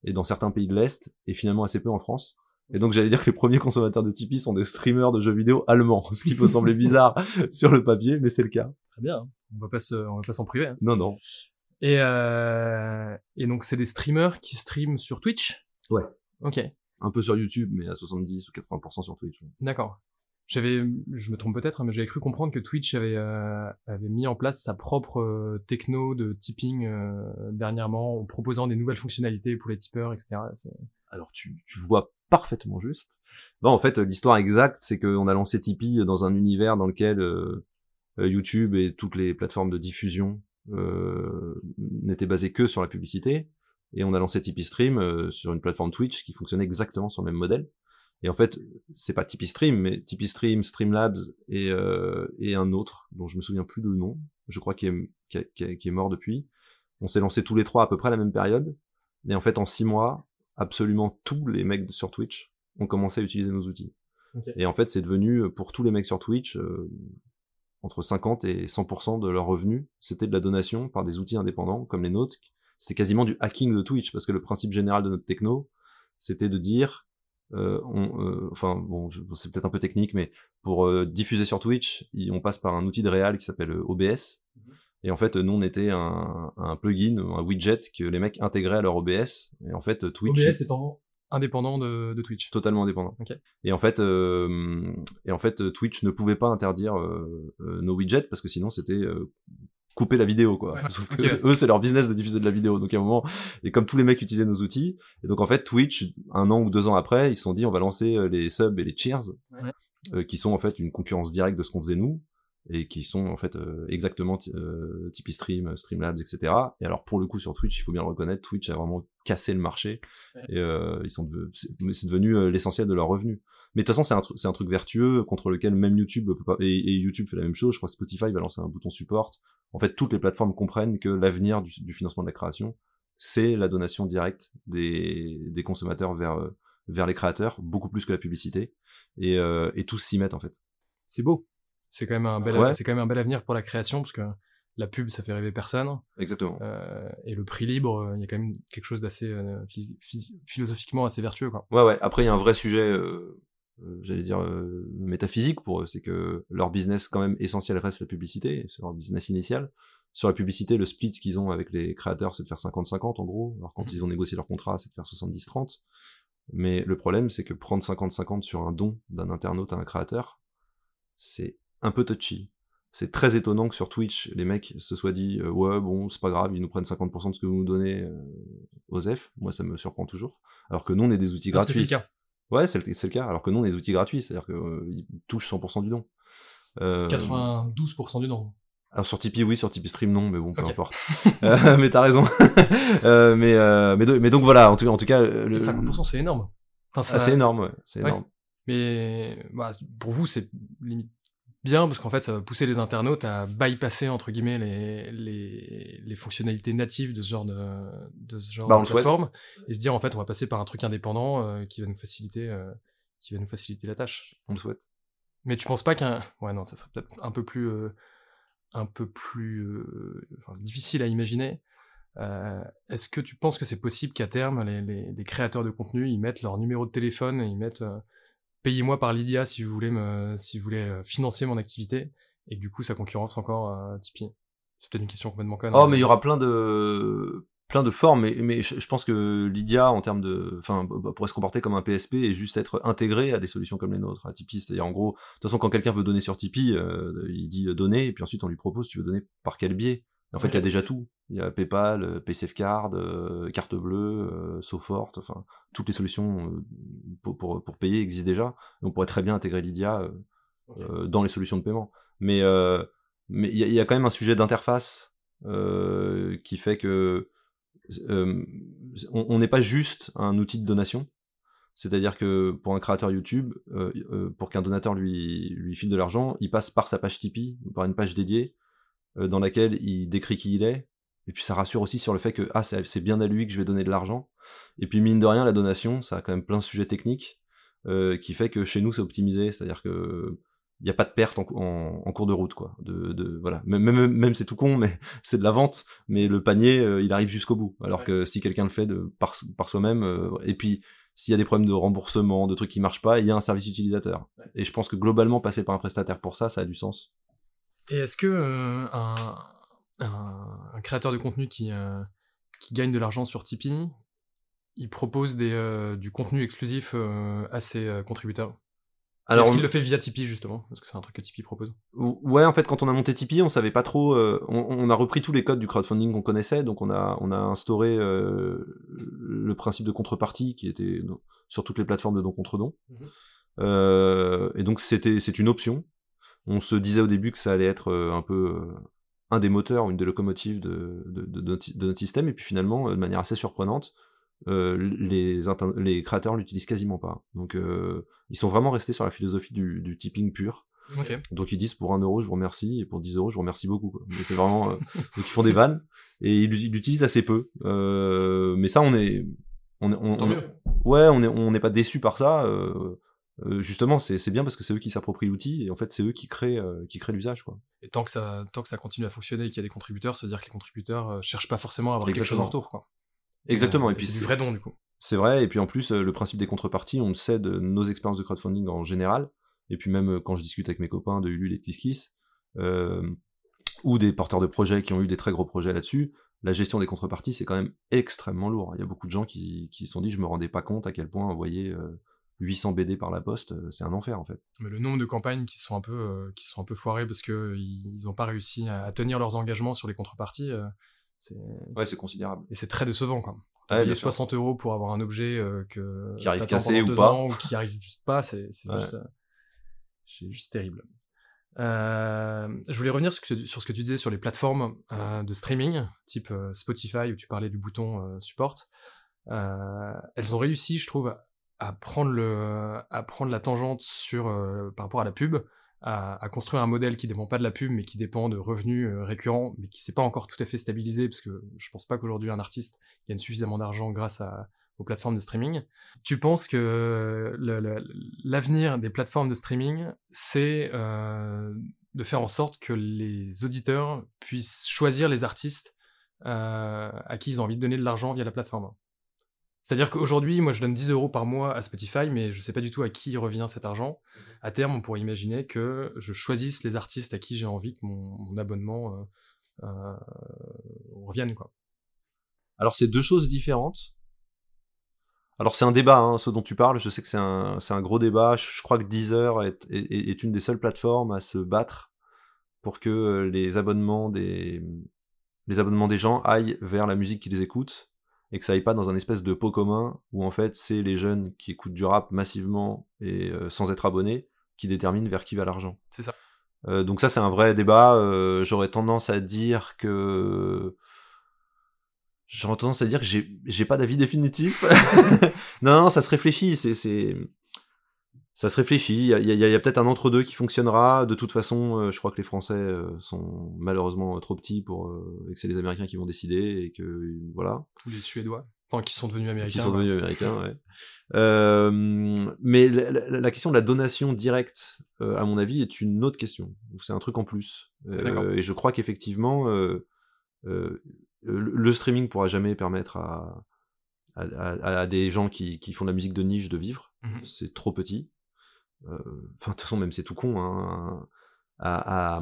et dans certains pays de l'Est, et finalement assez peu en France. Et donc j'allais dire que les premiers consommateurs de Tipeee sont des streamers de jeux vidéo allemands, ce qui peut sembler bizarre [LAUGHS] sur le papier, mais c'est le cas. Très bien, on va pas se, on va pas s'en priver. Hein. Non non. Et euh, et donc c'est des streamers qui streament sur Twitch? Ouais. Ok. Un peu sur YouTube, mais à 70 ou 80% sur Twitch. D'accord. J'avais, je me trompe peut-être, hein, mais j'avais cru comprendre que Twitch avait euh, avait mis en place sa propre euh, techno de tipping euh, dernièrement, en proposant des nouvelles fonctionnalités pour les tipeurs, etc. Alors tu, tu vois parfaitement juste. Non, en fait, l'histoire exacte, c'est qu'on a lancé Tipeee dans un univers dans lequel euh, YouTube et toutes les plateformes de diffusion euh, n'étaient basées que sur la publicité. Et on a lancé Tipeee Stream euh, sur une plateforme Twitch qui fonctionnait exactement sur le même modèle. Et en fait, c'est pas Tipeee Stream, mais Tipeee Stream, Streamlabs et, euh, et un autre dont je me souviens plus de nom. Je crois qu'il est, qui est mort depuis. On s'est lancé tous les trois à peu près à la même période. Et en fait, en six mois, absolument tous les mecs sur Twitch ont commencé à utiliser nos outils. Et en fait, c'est devenu pour tous les mecs sur Twitch entre 50 et 100% de leurs revenus, c'était de la donation par des outils indépendants comme les nôtres. C'était quasiment du hacking de Twitch parce que le principe général de notre techno, c'était de dire euh, on, euh, enfin bon, c'est peut-être un peu technique, mais pour euh, diffuser sur Twitch, on passe par un outil de réal qui s'appelle OBS. Et en fait, nous, on était un, un, plugin, un widget que les mecs intégraient à leur OBS. Et en fait, Twitch. OBS étant indépendant de, de Twitch. Totalement indépendant. Et en fait, et en fait, Twitch ne pouvait pas interdire nos widgets parce que sinon, c'était couper la vidéo quoi. [LAUGHS] Sauf que eux c'est leur business de diffuser de la vidéo. Donc à un moment et comme tous les mecs utilisaient nos outils et donc en fait Twitch un an ou deux ans après ils se sont dit on va lancer euh, les subs et les cheers euh, qui sont en fait une concurrence directe de ce qu'on faisait nous et qui sont en fait euh, exactement euh, Tipeee Stream, Streamlabs, etc. Et alors pour le coup sur Twitch, il faut bien le reconnaître, Twitch a vraiment cassé le marché et euh, ils sont c'est devenu euh, l'essentiel de leurs revenus. Mais de toute façon c'est un c'est un truc vertueux contre lequel même YouTube peut pas et, YouTube fait la même chose. Je crois que Spotify va lancer un bouton support. En fait, toutes les plateformes comprennent que l'avenir du, du, financement de la création, c'est la donation directe des des consommateurs vers euh, vers les créateurs, beaucoup plus que la publicité et, et tous s'y mettent en fait. C'est beau. C'est quand même un bel, c'est quand même un bel avenir pour la création parce que la pub, ça fait rêver personne. Exactement. Euh, et le prix libre, il y a quand même quelque chose d'assez euh, philosophiquement assez vertueux, quoi. Ouais, ouais. Après, il y a un vrai sujet, euh, euh j'allais dire métaphysique pour eux, c'est que leur business quand même essentiel reste la publicité, c'est leur business initial. Sur la publicité, le split qu'ils ont avec les créateurs, c'est de faire 50-50 en gros. Alors quand mmh. ils ont négocié leur contrat, c'est de faire 70-30. Mais le problème, c'est que prendre 50-50 sur un don d'un internaute à un créateur, c'est un peu touchy. C'est très étonnant que sur Twitch, les mecs se soient dit euh, ouais bon c'est pas grave, ils nous prennent 50% de ce que vous nous donnez euh, aux F. Moi ça me surprend toujours. Alors que nous on est des outils gratuits. c'est le cas. Ouais c'est le, cas. Alors que nous on est des outils gratuits, c'est-à-dire qu'ils euh, touchent 100% du don. 92% du don. Alors sur Tipeee oui, sur Tipeee Stream non, mais bon peu importe. [LAUGHS] mais t'as raison. [LAUGHS] mais, mais, donc voilà, en tout, en tout cas. Le... 50% c'est énorme. Enfin, ah, c'est énorme, ouais, c'est énorme. Mais bah, pour vous c'est limite bien parce qu'en fait ça va pousser les internautes à bypasser entre guillemets les, les, les fonctionnalités natives de ce genre de, de ce genre bah, de plateforme et se dire en fait on va passer par un truc indépendant euh, qui va nous faciliter euh, qui va nous faciliter la tâche. On le souhaite. Mais tu penses pas qu'un ouais non ça serait peut-être un peu plus euh, un peu plus enfin, difficile à imaginer. Est-ce que tu penses que c'est possible qu'à terme les, les, les, créateurs de contenu ils mettent leur numéro de téléphone et ils mettent payez-moi par Lydia si vous voulez me, si vous voulez euh, financer mon activité, et du coup ça concurrence encore euh, Tipeee. C'est peut-être une question complètement conne. Oh, mais il y aura plein de plein de formes, mais, mais je, pense que Lydia, en termes de, enfin, pourrait se comporter comme un PSP et juste être intégré à des solutions comme les nôtres, à Tipeee. C'est-à-dire, en gros, de toute façon, quand quelqu'un veut donner sur Tipeee, euh, il dit donner, et puis ensuite on lui propose, tu veux donner par quel biais? En fait, il y a déjà tout. Il y a PayPal, euh, PaySafe Card, euh, carte bleue, euh, SoFort, enfin toutes les solutions pour, pour, pour, payer existent déjà. on pourrait très bien intégrer Lydia dans les solutions de paiement. Mais mais il y, a quand même un sujet d'interface qui fait que on n'est pas juste un outil de donation. C'est-à-dire que pour un créateur YouTube, pour qu'un donateur lui, lui file de l'argent, il passe par sa page Tipeee ou par une page dédiée dans laquelle il décrit qui il est, et puis ça rassure aussi sur le fait que ah c'est bien à lui que je vais donner de l'argent. Et puis mine de rien, la donation, ça a quand même plein de sujets techniques euh, qui fait que chez nous c'est optimisé, c'est-à-dire que il n'y a pas de perte en, en, cours de route quoi. De, de voilà, même même, même c'est tout con, [LAUGHS] mais c'est de la vente, mais le panier euh, il arrive jusqu'au bout. Alors que si quelqu'un le fait de par par soi-même, euh, et puis s'il y a des problèmes de remboursement, de trucs qui marchent pas, il y a un service utilisateur. Et je pense que globalement passer par un prestataire pour ça, ça a du sens. Et est-ce que un un, créateur de contenu qui, euh, qui gagne de l'argent sur Tipeee, il propose des, euh, du contenu exclusif euh, à ses contributeurs? Alors, Est-ce qu'il le fait via Tipeee justement? Parce que c'est un truc que Tipeee propose. Ouais, en fait, quand on a monté Tipeee, on savait pas trop. on, a repris tous les codes du crowdfunding qu'on connaissait, donc on a on a instauré le principe de contrepartie qui était sur toutes les plateformes de don contre don. Mhm. et donc c'était c'est une option. On se disait au début que ça allait être un peu un des moteurs, une des locomotives de, de, de, notre, système, et puis finalement, euh, de manière assez surprenante, euh, les, les créateurs l'utilisent quasiment pas. Donc euh, ils sont vraiment restés sur la philosophie du, du tipping pur. Donc ils disent pour 1 euro je vous remercie et pour 10 euros je vous remercie beaucoup. Mais c'est vraiment [LAUGHS] donc ils font des vannes et ils l'utilisent assez peu. mais ça on est on, on, ouais on est on n'est pas déçu par ça. Euh, justement, c'est bien parce que c'est eux qui s'approprient l'outil et en fait, c'est eux qui créent, euh, qui créent l'usage. Et tant que ça, tant que ça continue à fonctionner et qu'il y a des contributeurs, ça veut dire que les contributeurs euh, cherchent pas forcément à avoir quelque chose en retour, quoi. Exactement. Et, et puis c'est du vrai don, du coup. C'est vrai. Et puis en plus, le principe des contreparties, on cède nos expériences de crowdfunding en général. Et puis même quand je discute avec mes copains de Ulule et Kiss, ou des porteurs de projets qui ont eu des très gros projets là-dessus, la gestion des contreparties, c'est quand même extrêmement lourd. Il y a beaucoup de gens qui, qui se sont dit, je me rendais pas compte à quel point envoyer 800 BD par la poste, euh, c'est un enfer en fait. Mais le nombre de campagnes qui sont un peu, euh, qui sont un peu foirées parce que ils n'ont pas réussi à, tenir leurs engagements sur les contreparties, euh, c'est. Ouais, c'est considérable. Et c'est très décevant quand même. Ouais, 60 euros pour avoir un objet que qui arrive cassé ou pas, ou qui arrive juste pas, c'est juste, juste, terrible. je voulais revenir sur, sur, ce que tu disais sur les plateformes de streaming, type Spotify, où tu parlais du bouton support. elles ont réussi, je trouve, à prendre, la tangente euh, par rapport à la pub, à, construire un modèle qui dépend pas de la pub, mais qui dépend de revenus euh, récurrents, mais qui s'est pas encore tout à fait stabilisé, parce que je pense pas qu'aujourd'hui un artiste gagne suffisamment d'argent grâce aux plateformes de streaming. Tu penses que l'avenir des plateformes de streaming, c'est euh, de faire en sorte que les auditeurs puissent choisir les artistes à qui ils ont envie de donner de l'argent via la plateforme? C'est-à-dire qu'aujourd'hui, moi, je donne 10 euros par mois à Spotify, mais je ne sais pas du tout à qui revient cet argent. Mhm. À terme, on pourrait imaginer que je choisisse les artistes à qui j'ai envie que mon, abonnement euh, euh, revienne, quoi. Alors, c'est deux choses différentes. Alors, c'est un débat, hein, ce dont tu parles. Je sais que c'est un, un, gros débat. Je crois que Deezer est, est, une des seules plateformes à se battre pour que les abonnements des, les abonnements des gens aillent vers la musique qu'ils écoutent et que ça aille pas dans un espèce de pot commun où en fait c'est les jeunes qui écoutent du rap massivement et euh, sans être abonnés qui déterminent vers qui va l'argent. C'est ça. Euh, donc ça c'est un vrai débat. Euh, j'aurais tendance à dire que j'aurais tendance à dire que j'ai pas d'avis définitif. [LAUGHS] [LAUGHS] non, non, ça se réfléchit. C'est ça se réfléchit. Il y a, peut-être un entre-deux qui fonctionnera. De toute façon, euh, je crois que les Français euh, sont malheureusement trop petits pour euh, et que c'est les Américains qui vont décider et que voilà. Ou les Suédois. Enfin, qui sont devenus américains. Qui sont devenus américains, ouais. mais la, question de la donation directe, à mon avis, est une autre question. C'est un truc en plus. et je crois qu'effectivement, le streaming pourra jamais permettre à, à, des gens qui, qui, font de la musique de niche de vivre. Mmh c'est trop petit. Euh, enfin de toute façon même c'est tout con, hein, à,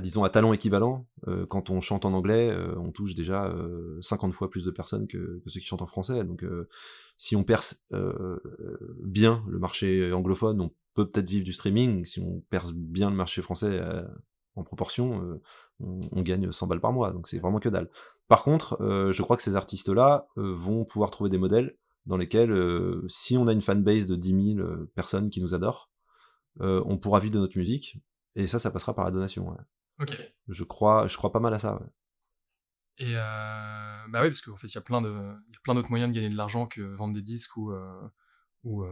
disons à talent équivalent, euh, quand on chante en anglais, euh, on touche déjà 50 fois plus de personnes que, ceux qui chantent en français. Donc si on perce bien le marché anglophone, on peut peut-être vivre du streaming. Si on perce bien le marché français en proportion, on, on, gagne 100 balles par mois. Donc c'est vraiment que dalle. Par contre, je crois que ces artistes-là vont pouvoir trouver des modèles dans lesquels, euh, si on a une fanbase de 10 000 euh, personnes qui nous adorent, euh, on pourra vivre de notre musique, et ça, ça passera par la donation. Ouais. Ok. Je crois, je crois pas mal à ça. Ouais. Et bah oui, parce qu'en fait, il y a plein d'autres moyens de gagner de l'argent que vendre des disques ou, ou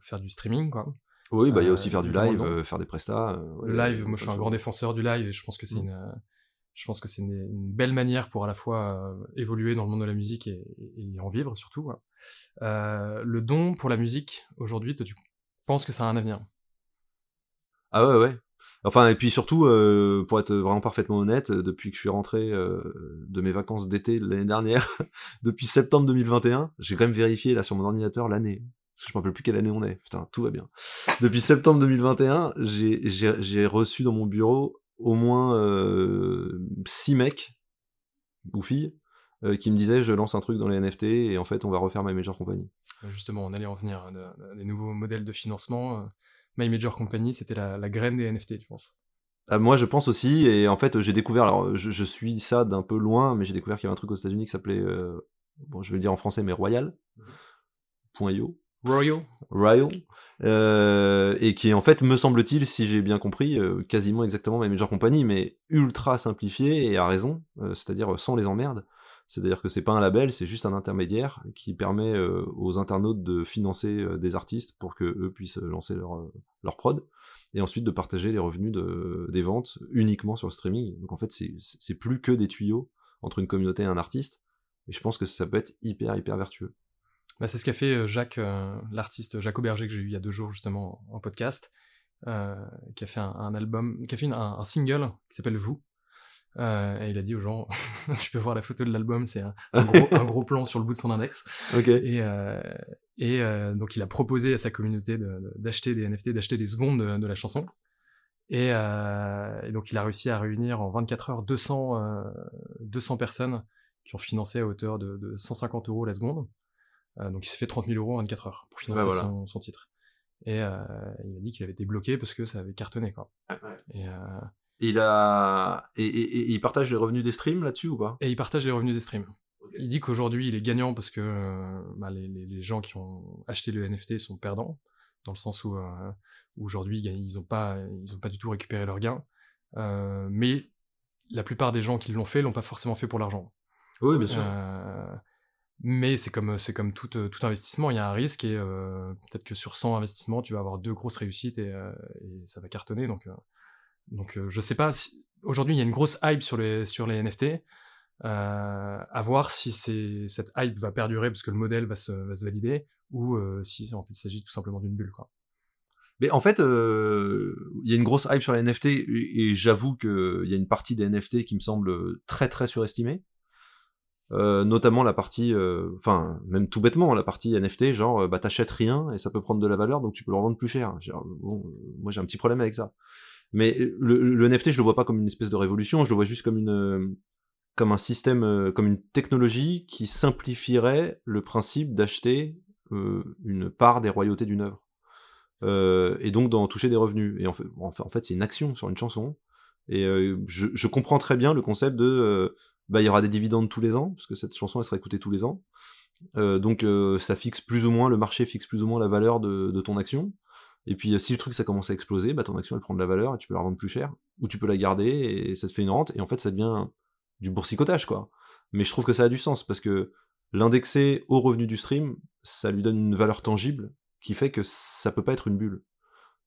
faire du streaming, quoi. Oui, bah il y a aussi faire du live, faire des prestats. le live, moi je suis un grand défenseur du live et je pense que c'est mm. une, je pense que c'est une, belle manière pour à la fois euh, évoluer dans le monde de la musique et, en vivre surtout. Euh, le don pour la musique, aujourd'hui, tu penses que ça a un avenir? Ah ouais, ouais. Enfin, et puis surtout, euh, pour être vraiment parfaitement honnête, depuis que je suis rentré de mes vacances d'été l'année dernière, [LAUGHS] depuis septembre 2021, j'ai quand même vérifié là sur mon ordinateur l'année. Je me rappelle plus quelle année on est. Putain, tout va bien. Depuis septembre 2021, j'ai reçu dans mon bureau au moins euh, six mecs ou filles euh, qui me disaient je lance un truc dans les NFT et en fait on va refaire My Major Company. Justement, on allait en venir hein, des nouveaux modèles de financement. Euh, My Major Company, c'était la, graine des NFT, tu penses? Ah, Moi, je pense aussi. Et en fait, j'ai découvert. Alors, je, suis ça d'un peu loin, mais j'ai découvert qu'il y avait un truc aux États-Unis qui s'appelait. bon, je vais le dire en français, mais Royal. Mhm. .io. Royal. Royal. Euh, et qui est en fait, me semble-t-il, si j'ai bien compris, euh, quasiment exactement la Major Company, mais ultra simplifié et à raison, euh, c'est-à-dire sans les emmerdes. C'est-à-dire que c'est pas un label, c'est juste un intermédiaire qui permet aux internautes de financer des artistes pour que eux puissent lancer leur, leur prod, et ensuite de partager les revenus de, des ventes uniquement sur le streaming. Donc en fait, c'est plus que des tuyaux entre une communauté et un artiste, et je pense que ça peut être hyper hyper vertueux. Bah, c'est ce qu'a fait Jacques, l'artiste Jacques Auberger que j'ai eu il y a deux jours justement en podcast, qui a fait un, album, qui a fait un, single qui s'appelle Vous. et il a dit aux gens, [LAUGHS] tu peux voir la photo de l'album, c'est un, [LAUGHS] gros, plan sur le bout de son index. Et, et donc il a proposé à sa communauté d'acheter des NFT, d'acheter des secondes de, la chanson. Et, donc il a réussi à réunir en 24 heures 200, 200 personnes qui ont financé à hauteur de 150 euros la seconde. Euh, donc il s'est fait 30 000 euros en 24 heures pour financer son, titre. Et euh, il a dit qu'il avait été bloqué parce que ça avait cartonné. Quoi. Et, euh, il a et, il partage les revenus des streams là-dessus ou pas? Et il partage les revenus des streams. Il dit qu'aujourd'hui il est gagnant parce que bah, les, gens qui ont acheté le NFT sont perdants dans le sens où, aujourd'hui ils n'ont pas ils ont pas du tout récupéré leurs gains. mais la plupart des gens qui l'ont fait l'ont pas forcément fait pour l'argent. Oui, bien sûr. Mais c'est comme, c'est comme tout, tout investissement, il y a un risque et euh, peut-être que sur 100 investissements, tu vas avoir deux grosses réussites et, euh, ça va cartonner. Donc, euh, donc je sais pas, aujourd'hui il y a une grosse hype sur les, sur les NFT. à voir si cette hype va perdurer parce que le modèle va se, va se valider ou si en fait, il s'agit tout simplement d'une bulle. Mais en fait, il y a une grosse hype sur les NFT et, et j'avoue qu'il y a une partie des NFT qui me semble très très surestimée. Euh, notamment la partie, euh, enfin même tout bêtement la partie NFT, genre euh, bah t'achètes rien et ça peut prendre de la valeur donc tu peux le revendre plus cher. Bon, moi j'ai un petit problème avec ça. Mais le, le, NFT je le vois pas comme une espèce de révolution, je le vois juste comme une comme un système, comme une technologie qui simplifierait le principe d'acheter une part des royautés d'une œuvre. et donc d'en toucher des revenus. Et en fait, en fait c'est une action sur une chanson. Et je, je, comprends très bien le concept de bah, il y aura des dividendes tous les ans, parce que cette chanson, elle sera écoutée tous les ans. Euh, donc euh, ça fixe plus ou moins, le marché fixe plus ou moins la valeur de, ton action. Et puis euh, si le truc ça commence à exploser, bah ton action elle prend de la valeur et tu peux la revendre plus cher, ou tu peux la garder et ça te fait une rente, et en fait ça devient du boursicotage quoi. Mais je trouve que ça a du sens, parce que l'indexer au revenu du stream, ça lui donne une valeur tangible qui fait que ça peut pas être une bulle.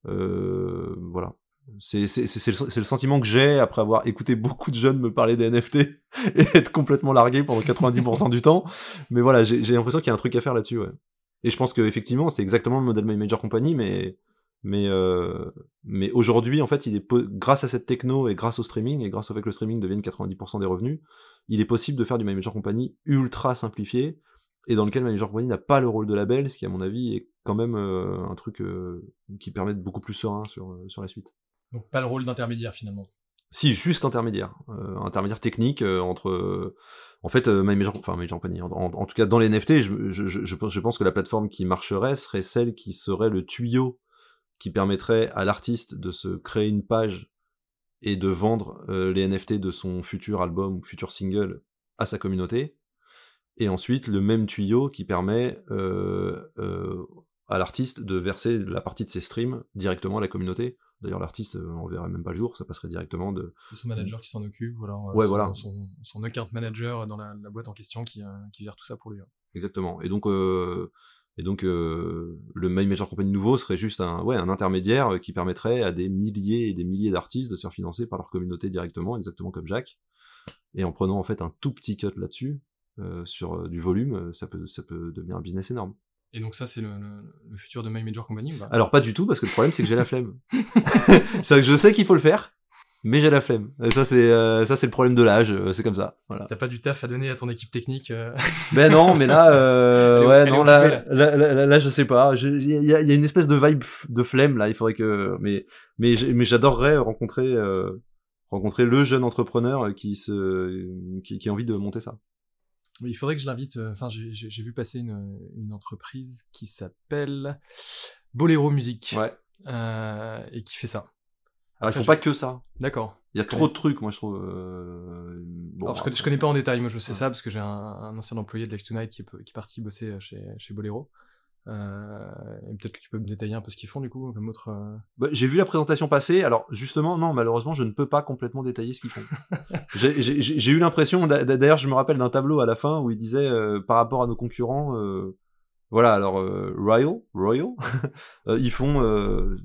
Voilà. C'est le, le, sentiment que j'ai après avoir écouté beaucoup de jeunes me parler des NFT [LAUGHS] et être complètement largué pendant 90% du temps. Mais voilà, j'ai l'impression qu'il y a un truc à faire là-dessus, ouais. Et je pense qu'effectivement, c'est exactement le modèle My Major Company, mais mais euh, mais aujourd'hui, en fait, il est grâce à cette techno et grâce au streaming et grâce au fait que le streaming devienne 90% des revenus, il est possible de faire du My Major Company ultra simplifié et dans lequel My Major Company n'a pas le rôle de label, ce qui à mon avis est quand même euh, un truc euh, qui permet de beaucoup plus serein sur sur la suite. Donc pas le rôle d'intermédiaire finalement. Si, juste intermédiaire, euh, intermédiaire technique euh, entre, euh, en fait, Major, enfin Major Company. En, en, tout cas, dans les NFT, je, pense, je pense que la plateforme qui marcherait serait celle qui serait le tuyau qui permettrait à l'artiste de se créer une page et de vendre les NFT de son futur album ou futur single à sa communauté. Et ensuite, le même tuyau qui permet à l'artiste de verser la partie de ses streams directement à la communauté D'ailleurs, l'artiste, euh, on verrait même pas le jour, ça passerait directement de. C'est son manager qui s'en occupe, voilà. Ouais, son, voilà. Son, son, account manager dans la, boîte en question qui, euh, qui, gère tout ça pour lui. Hein. Exactement. Et donc, euh, et donc le My Major Company nouveau serait juste un, ouais, un intermédiaire qui permettrait à des milliers et des milliers d'artistes de se faire financer par leur communauté directement, exactement comme Jacques. Et en prenant en fait un tout petit cut là-dessus, sur du volume, ça peut, ça peut devenir un business énorme. Et donc ça, c'est le, le, futur de My Major Company ou pas? Alors pas du tout, parce que le problème, c'est que j'ai la flemme. [LAUGHS] c'est que je sais qu'il faut le faire, mais j'ai la flemme. Et ça, c'est euh, ça, c'est le problème de l'âge. Euh, c'est comme ça. Voilà. T'as pas du taf à donner à ton équipe technique euh [LAUGHS] Ben non, mais là, euh, ouais, non, là, là, là, là, je sais pas. Il y a, y a, une espèce de vibe de flemme là. Il faudrait que, mais, mais, mais j'adorerais rencontrer, rencontrer le jeune entrepreneur qui se, qui, qui a envie de monter ça il faudrait que je l'invite. Euh, enfin, j'ai vu passer une, une entreprise qui s'appelle Bolero Musique. Ouais. Euh, et qui fait ça. Alors, ils font pas que ça. D'accord. Il y a trop de trucs, moi, je trouve. Euh... Bon, Alors, je, connais, je, connais, pas en détail. Moi, je sais ça parce que j'ai un, un, ancien employé de Life Tonight qui est, qui est parti bosser chez, chez Bolero. Euh, peut-être que tu peux me détailler un peu ce qu'ils font du coup, comme autre. Euh, bah, j'ai vu la présentation passer. Alors justement, non, malheureusement, je ne peux pas complètement détailler ce qu'ils font. [LAUGHS] j'ai eu l'impression, d'ailleurs, je me rappelle d'un tableau à la fin où il disait euh, par rapport à nos concurrents, euh, voilà, alors Royal, Royal, [LAUGHS] ils font,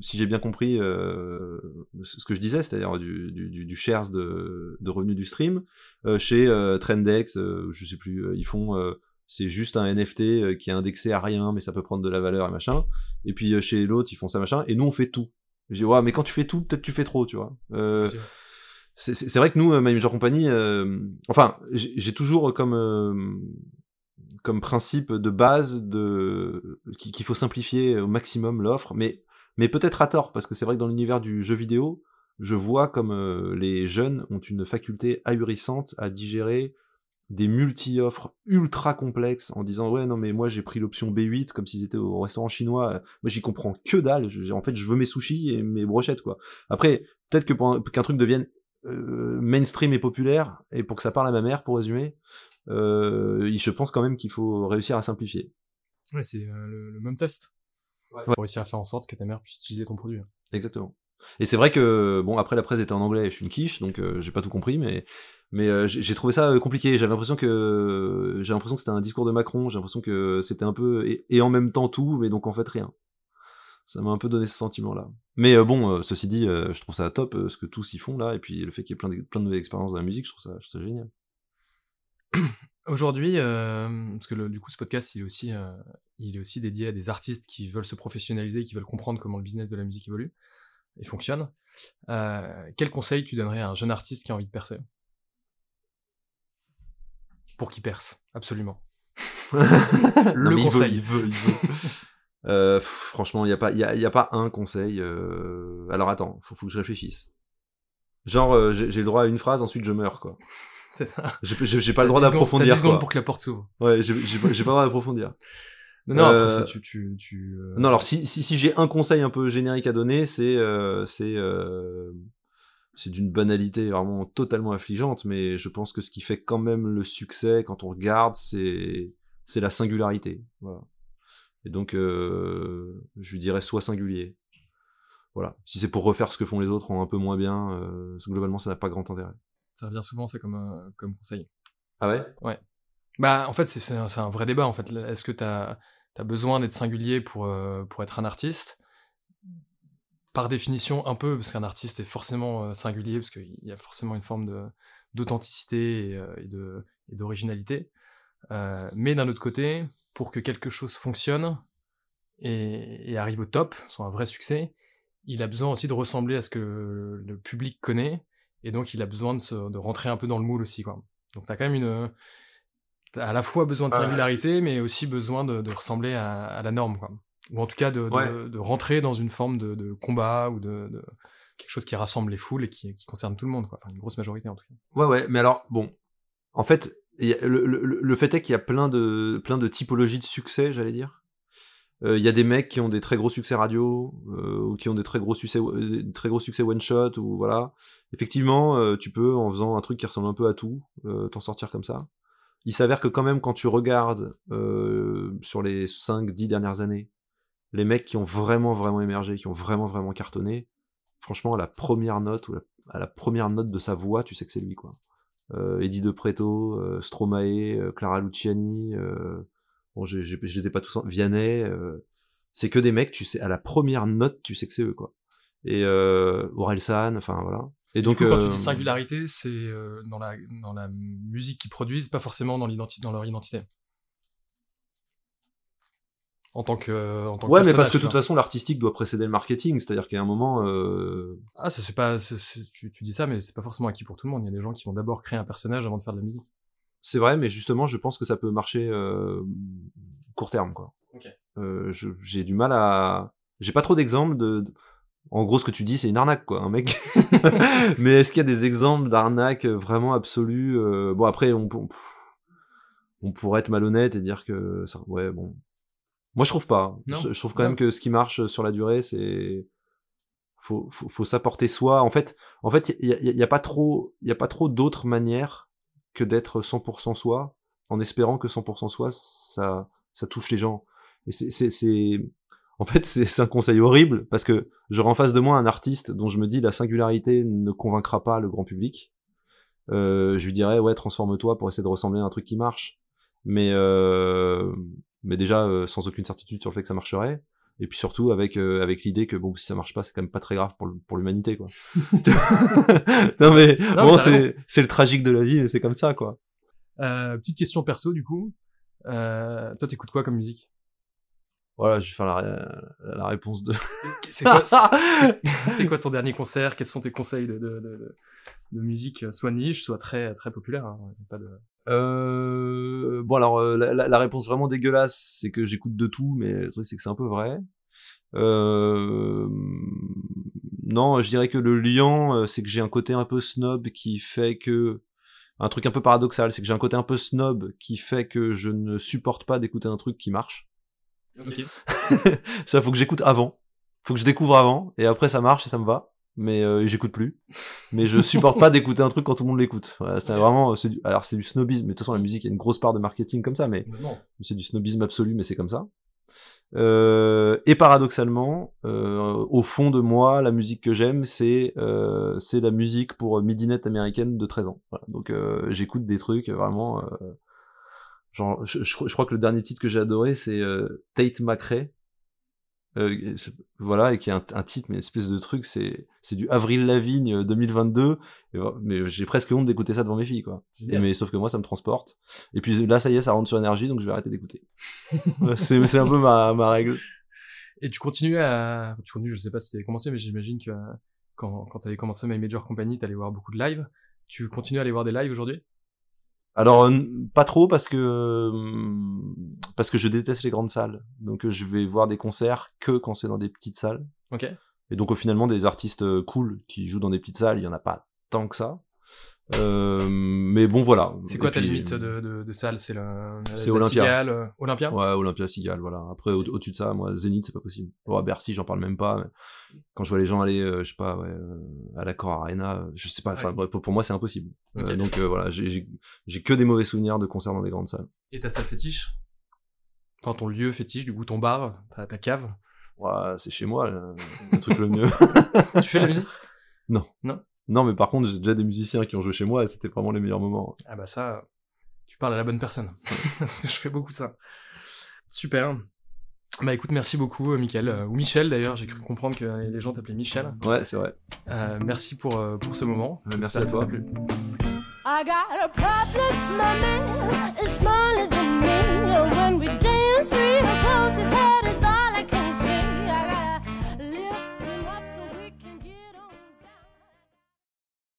si j'ai bien compris, ce que je disais, c'est-à-dire du, du, du, shares de, de revenus du stream. chez Trendex, je sais plus, ils font c'est juste un NFT euh, qui est indexé à rien, mais ça peut prendre de la valeur et machin. Et puis euh, chez l'autre, ils font ça machin. Et nous, on fait tout. Je dis, ouais, mais quand tu fais tout, peut-être tu fais trop, tu vois. Euh, c'est vrai que nous, My Major Company, euh, enfin, j'ai toujours comme euh, comme principe de base de qu'il faut simplifier au maximum l'offre, mais mais peut-être à tort, parce que c'est vrai que dans l'univers du jeu vidéo, je vois comme les jeunes ont une faculté ahurissante à digérer des multi-offres ultra complexes en disant ouais non mais moi j'ai pris l'option B8 comme s'ils étaient au restaurant chinois. Moi j'y comprends que dalle. En fait je veux mes sushis et mes brochettes quoi. Après peut-être que pour qu'un truc devienne euh, mainstream et populaire et pour que ça parle à ma mère pour résumer euh, je pense quand même qu'il faut réussir à simplifier. Ouais c'est euh, le, même test. Ouais. faut réussir à faire en sorte que ta mère puisse utiliser ton produit exactement et c'est vrai que bon après la presse était en anglais, je suis une quiche donc euh, j'ai pas tout compris mais mais euh, j'ai trouvé ça euh, compliqué. J'avais l'impression que que c'était un discours de Macron. J'ai l'impression que c'était un peu et, en même temps tout mais donc en fait rien. Ça m'a un peu donné ce sentiment là. Mais bon, ceci dit, je trouve ça top ce que tous y font là et puis le fait qu'il y ait plein de, plein de nouvelles expériences dans la musique, je trouve ça, génial. [CLEARS THROAT] Aujourd'hui, parce que du coup ce podcast il est aussi il est aussi dédié à des artistes qui veulent se professionnaliser, qui veulent comprendre comment le business de la musique évolue et fonctionne. Euh, quel conseil tu donnerais à un jeune artiste qui a envie de percer? Pour qu'il perce, absolument. [LAUGHS] le conseil. Il veut, il veut, [LAUGHS] euh, franchement, il n'y a, pas, y a, y a pas un conseil. Euh... Alors attends, faut, faut que je réfléchisse. Genre, j'ai le droit à une phrase, ensuite je meurs, quoi. C'est ça. J'ai pas le droit d'approfondir. 10 secondes pour que la porte s'ouvre. Ouais, j'ai pas le droit d'approfondir. Non, non, euh, tu, tu, tu euh, Non, alors si, si, si j'ai un conseil un peu générique à donner, c'est euh, c'est euh, c'est d'une banalité vraiment totalement affligeante, mais je pense que ce qui fait quand même le succès quand on regarde, c'est c'est la singularité. Voilà. Et donc, euh, je lui dirais soit singulier. Voilà. Si c'est pour refaire ce que font les autres en un peu moins bien, globalement, ça n'a pas grand intérêt. Ça revient souvent, c'est comme, comme conseil. Ah ouais? Ouais. Bah, en fait, c'est un, un, vrai débat, en fait. Est-ce que t'as tu besoin d'être singulier pour, euh, pour être un artiste. Par définition, un peu, parce qu'un artiste est forcément euh, singulier, parce qu'il y a forcément une forme d'authenticité et, euh, et d'originalité. mais d'un autre côté, pour que quelque chose fonctionne et, et, arrive au top, soit un vrai succès, il a besoin aussi de ressembler à ce que le, public connaît, et donc il a besoin de, se, de rentrer un peu dans le moule aussi. Quoi. Donc t'as quand même une, à la fois besoin de singularité, mais aussi besoin de, ressembler à, la norme, quoi. Ou en tout cas de, de, rentrer dans une forme de, combat ou de, quelque chose qui rassemble les foules et qui, qui, concerne tout le monde, quoi. Enfin, une grosse majorité en tout cas. Ouais, ouais, mais alors, bon, en fait, le, le, le, fait est qu'il y a plein de, plein de typologies de succès, j'allais dire. Euh, il y a des mecs qui ont des très gros succès radio euh, ou qui ont des très gros succès euh, très gros succès one shot ou voilà effectivement tu peux en faisant un truc qui ressemble un peu à tout t'en sortir comme ça il s'avère que quand même quand tu regardes euh, sur les 5-10 dernières années, les mecs qui ont vraiment vraiment émergé, qui ont vraiment vraiment cartonné, franchement à la première note ou à la première note de sa voix, tu sais que c'est lui quoi. Euh, Eddie De Preto, euh, Stromae, Clara Luciani, bon je, les ai pas tous, Vianney, c'est que des mecs, tu sais à la première note, tu sais que c'est eux quoi. Et euh, Orelsan, enfin voilà. Et donc, quand tu dis euh, singularité, c'est euh, dans, la, dans la musique qu'ils produisent, pas forcément dans, dans leur identité. En tant que. En tant ouais, mais parce que de toute façon, l'artistique doit précéder le marketing, c'est-à-dire qu'à un moment. Euh... Ah, ça c'est pas. tu, tu, dis ça, mais c'est pas forcément acquis pour tout le monde. Il y a des gens qui vont d'abord créer un personnage avant de faire de la musique. C'est vrai, mais justement, je pense que ça peut marcher euh, court terme, quoi. Okay. Euh, j'ai du mal à. J'ai pas trop d'exemples de en gros, ce que tu dis, c'est une arnaque, quoi, un mec. [LAUGHS] Mais est-ce qu'il y a des exemples d'arnaques vraiment absolues euh, Bon, après, on, on, pourrait être malhonnête et dire que, ça, ouais, bon. Moi, je trouve pas. Je, trouve quand même que ce qui marche sur la durée, c'est faut, faut, faut s'apporter soi. En fait, en fait, il y a, pas trop, il y a pas trop d'autres manières que d'être 100% soi, en espérant que 100% soi, ça, ça touche les gens. Et c'est, c'est, en fait, c'est un conseil horrible parce que j'aurai en face de moi un artiste dont je me dis la singularité ne convaincra pas le grand public. Euh, je lui dirais ouais transforme-toi pour essayer de ressembler à un truc qui marche. Mais euh, mais déjà euh, sans aucune certitude sur le fait que ça marcherait. Et puis surtout avec euh, avec l'idée que bon si ça marche pas c'est quand même pas très grave pour pour l'humanité quoi. [LAUGHS] [LAUGHS] non mais bon c'est c'est le tragique de la vie mais c'est comme ça quoi. petite question perso du coup. Euh, toi, t'écoutes quoi comme musique? Voilà, je vais faire la, la réponse de. C'est quoi, [LAUGHS] quoi ton dernier concert? Quels sont tes conseils de, de, de, de musique, soit niche, soit très très populaire hein, pas de... Euh, bon alors euh, la, la- la réponse vraiment dégueulasse, c'est que j'écoute de tout, mais le truc c'est que c'est un peu vrai. Euh, non, je dirais que le liant, euh, c'est que j'ai un côté un peu snob qui fait que un truc un peu paradoxal, c'est que j'ai un côté un peu snob qui fait que je ne supporte pas d'écouter un truc qui marche. Ok. [LAUGHS] ça, faut que j'écoute avant, faut que je découvre avant, et après ça marche et ça me va. Mais euh, j'écoute plus. Mais je supporte pas d'écouter un truc quand tout le monde l'écoute. Voilà, c'est Ok. vraiment, c'est du, alors c'est du snobisme. Mais de toute façon, la musique, il y a une grosse part de marketing comme ça, mais c'est du snobisme absolu, mais c'est comme ça. Euh, et paradoxalement, euh, au fond de moi, la musique que j'aime, c'est euh, c'est la musique pour midinette américaine de 13 ans. Voilà. Donc euh, j'écoute des trucs vraiment. Euh, genre, je, je crois- je crois que le dernier titre que j'ai adoré, c'est euh, Tate McRae. Euh, voilà, et qui est un, un titre, mais une espèce de truc, c'est c'est du Avril Lavigne euh, 2022. Et voilà, mais j'ai presque honte d'écouter ça devant mes filles, quoi. Et mais sauf que moi, ça me transporte. Et puis là, ça y est, ça rentre sur énergie, donc je vais arrêter d'écouter. [LAUGHS] c'est c'est un peu ma, ma règle. Et tu continues à... Tu continues, je sais pas si tu avais commencé, mais j'imagine que euh, quand, quand tu avais commencé My Major Company, tu allais voir beaucoup de live. Tu continues à aller voir des lives aujourd'hui? Alors euh, pas trop parce que euh, parce que je déteste les grandes salles. Donc euh, je vais voir des concerts que quand c'est dans des petites salles. Ok. Et donc au finalement des artistes euh, cool qui jouent dans des petites salles, il y en a pas tant que ça. Euh, mais bon voilà. C'est quoi ta limite de, de, de salle? C'est la Olympia. Cigale, euh, Olympia? Ouais, Olympia Cigale, voilà. Après, au- au-dessus de ça, moi, Zénith, c'est pas possible. Bon, à Bercy, j'en parle même pas. mais Quand je vois les gens aller, euh, je sais pas, ouais, euh, à l'accord Arena, euh, je sais pas, enfin, Ouais. pour, pour moi, c'est impossible. Euh, Ok. donc, euh, voilà, j'ai- que des mauvais souvenirs de concerts dans des grandes salles. Et ta salle fétiche? Enfin, ton lieu fétiche, du coup, ton bar, ta, ta cave? Ouais, c'est chez moi, le, le truc le mieux. [LAUGHS] Tu fais la musique? Non, mais par contre, j'ai déjà des musiciens qui ont joué chez moi et c'était vraiment les meilleurs moments. Ah bah ça, tu parles à la bonne personne. [LAUGHS] Parce que je fais beaucoup ça. Super. Bah écoute, merci beaucoup, euh, Michael. Euh, ou Michel d'ailleurs, j'ai cru comprendre que les gens t'appelaient Michel. Ouais, c'est vrai. Euh, merci pour, euh, pour ce moment. Merci à toi. t'a plu. I got a problem, my man.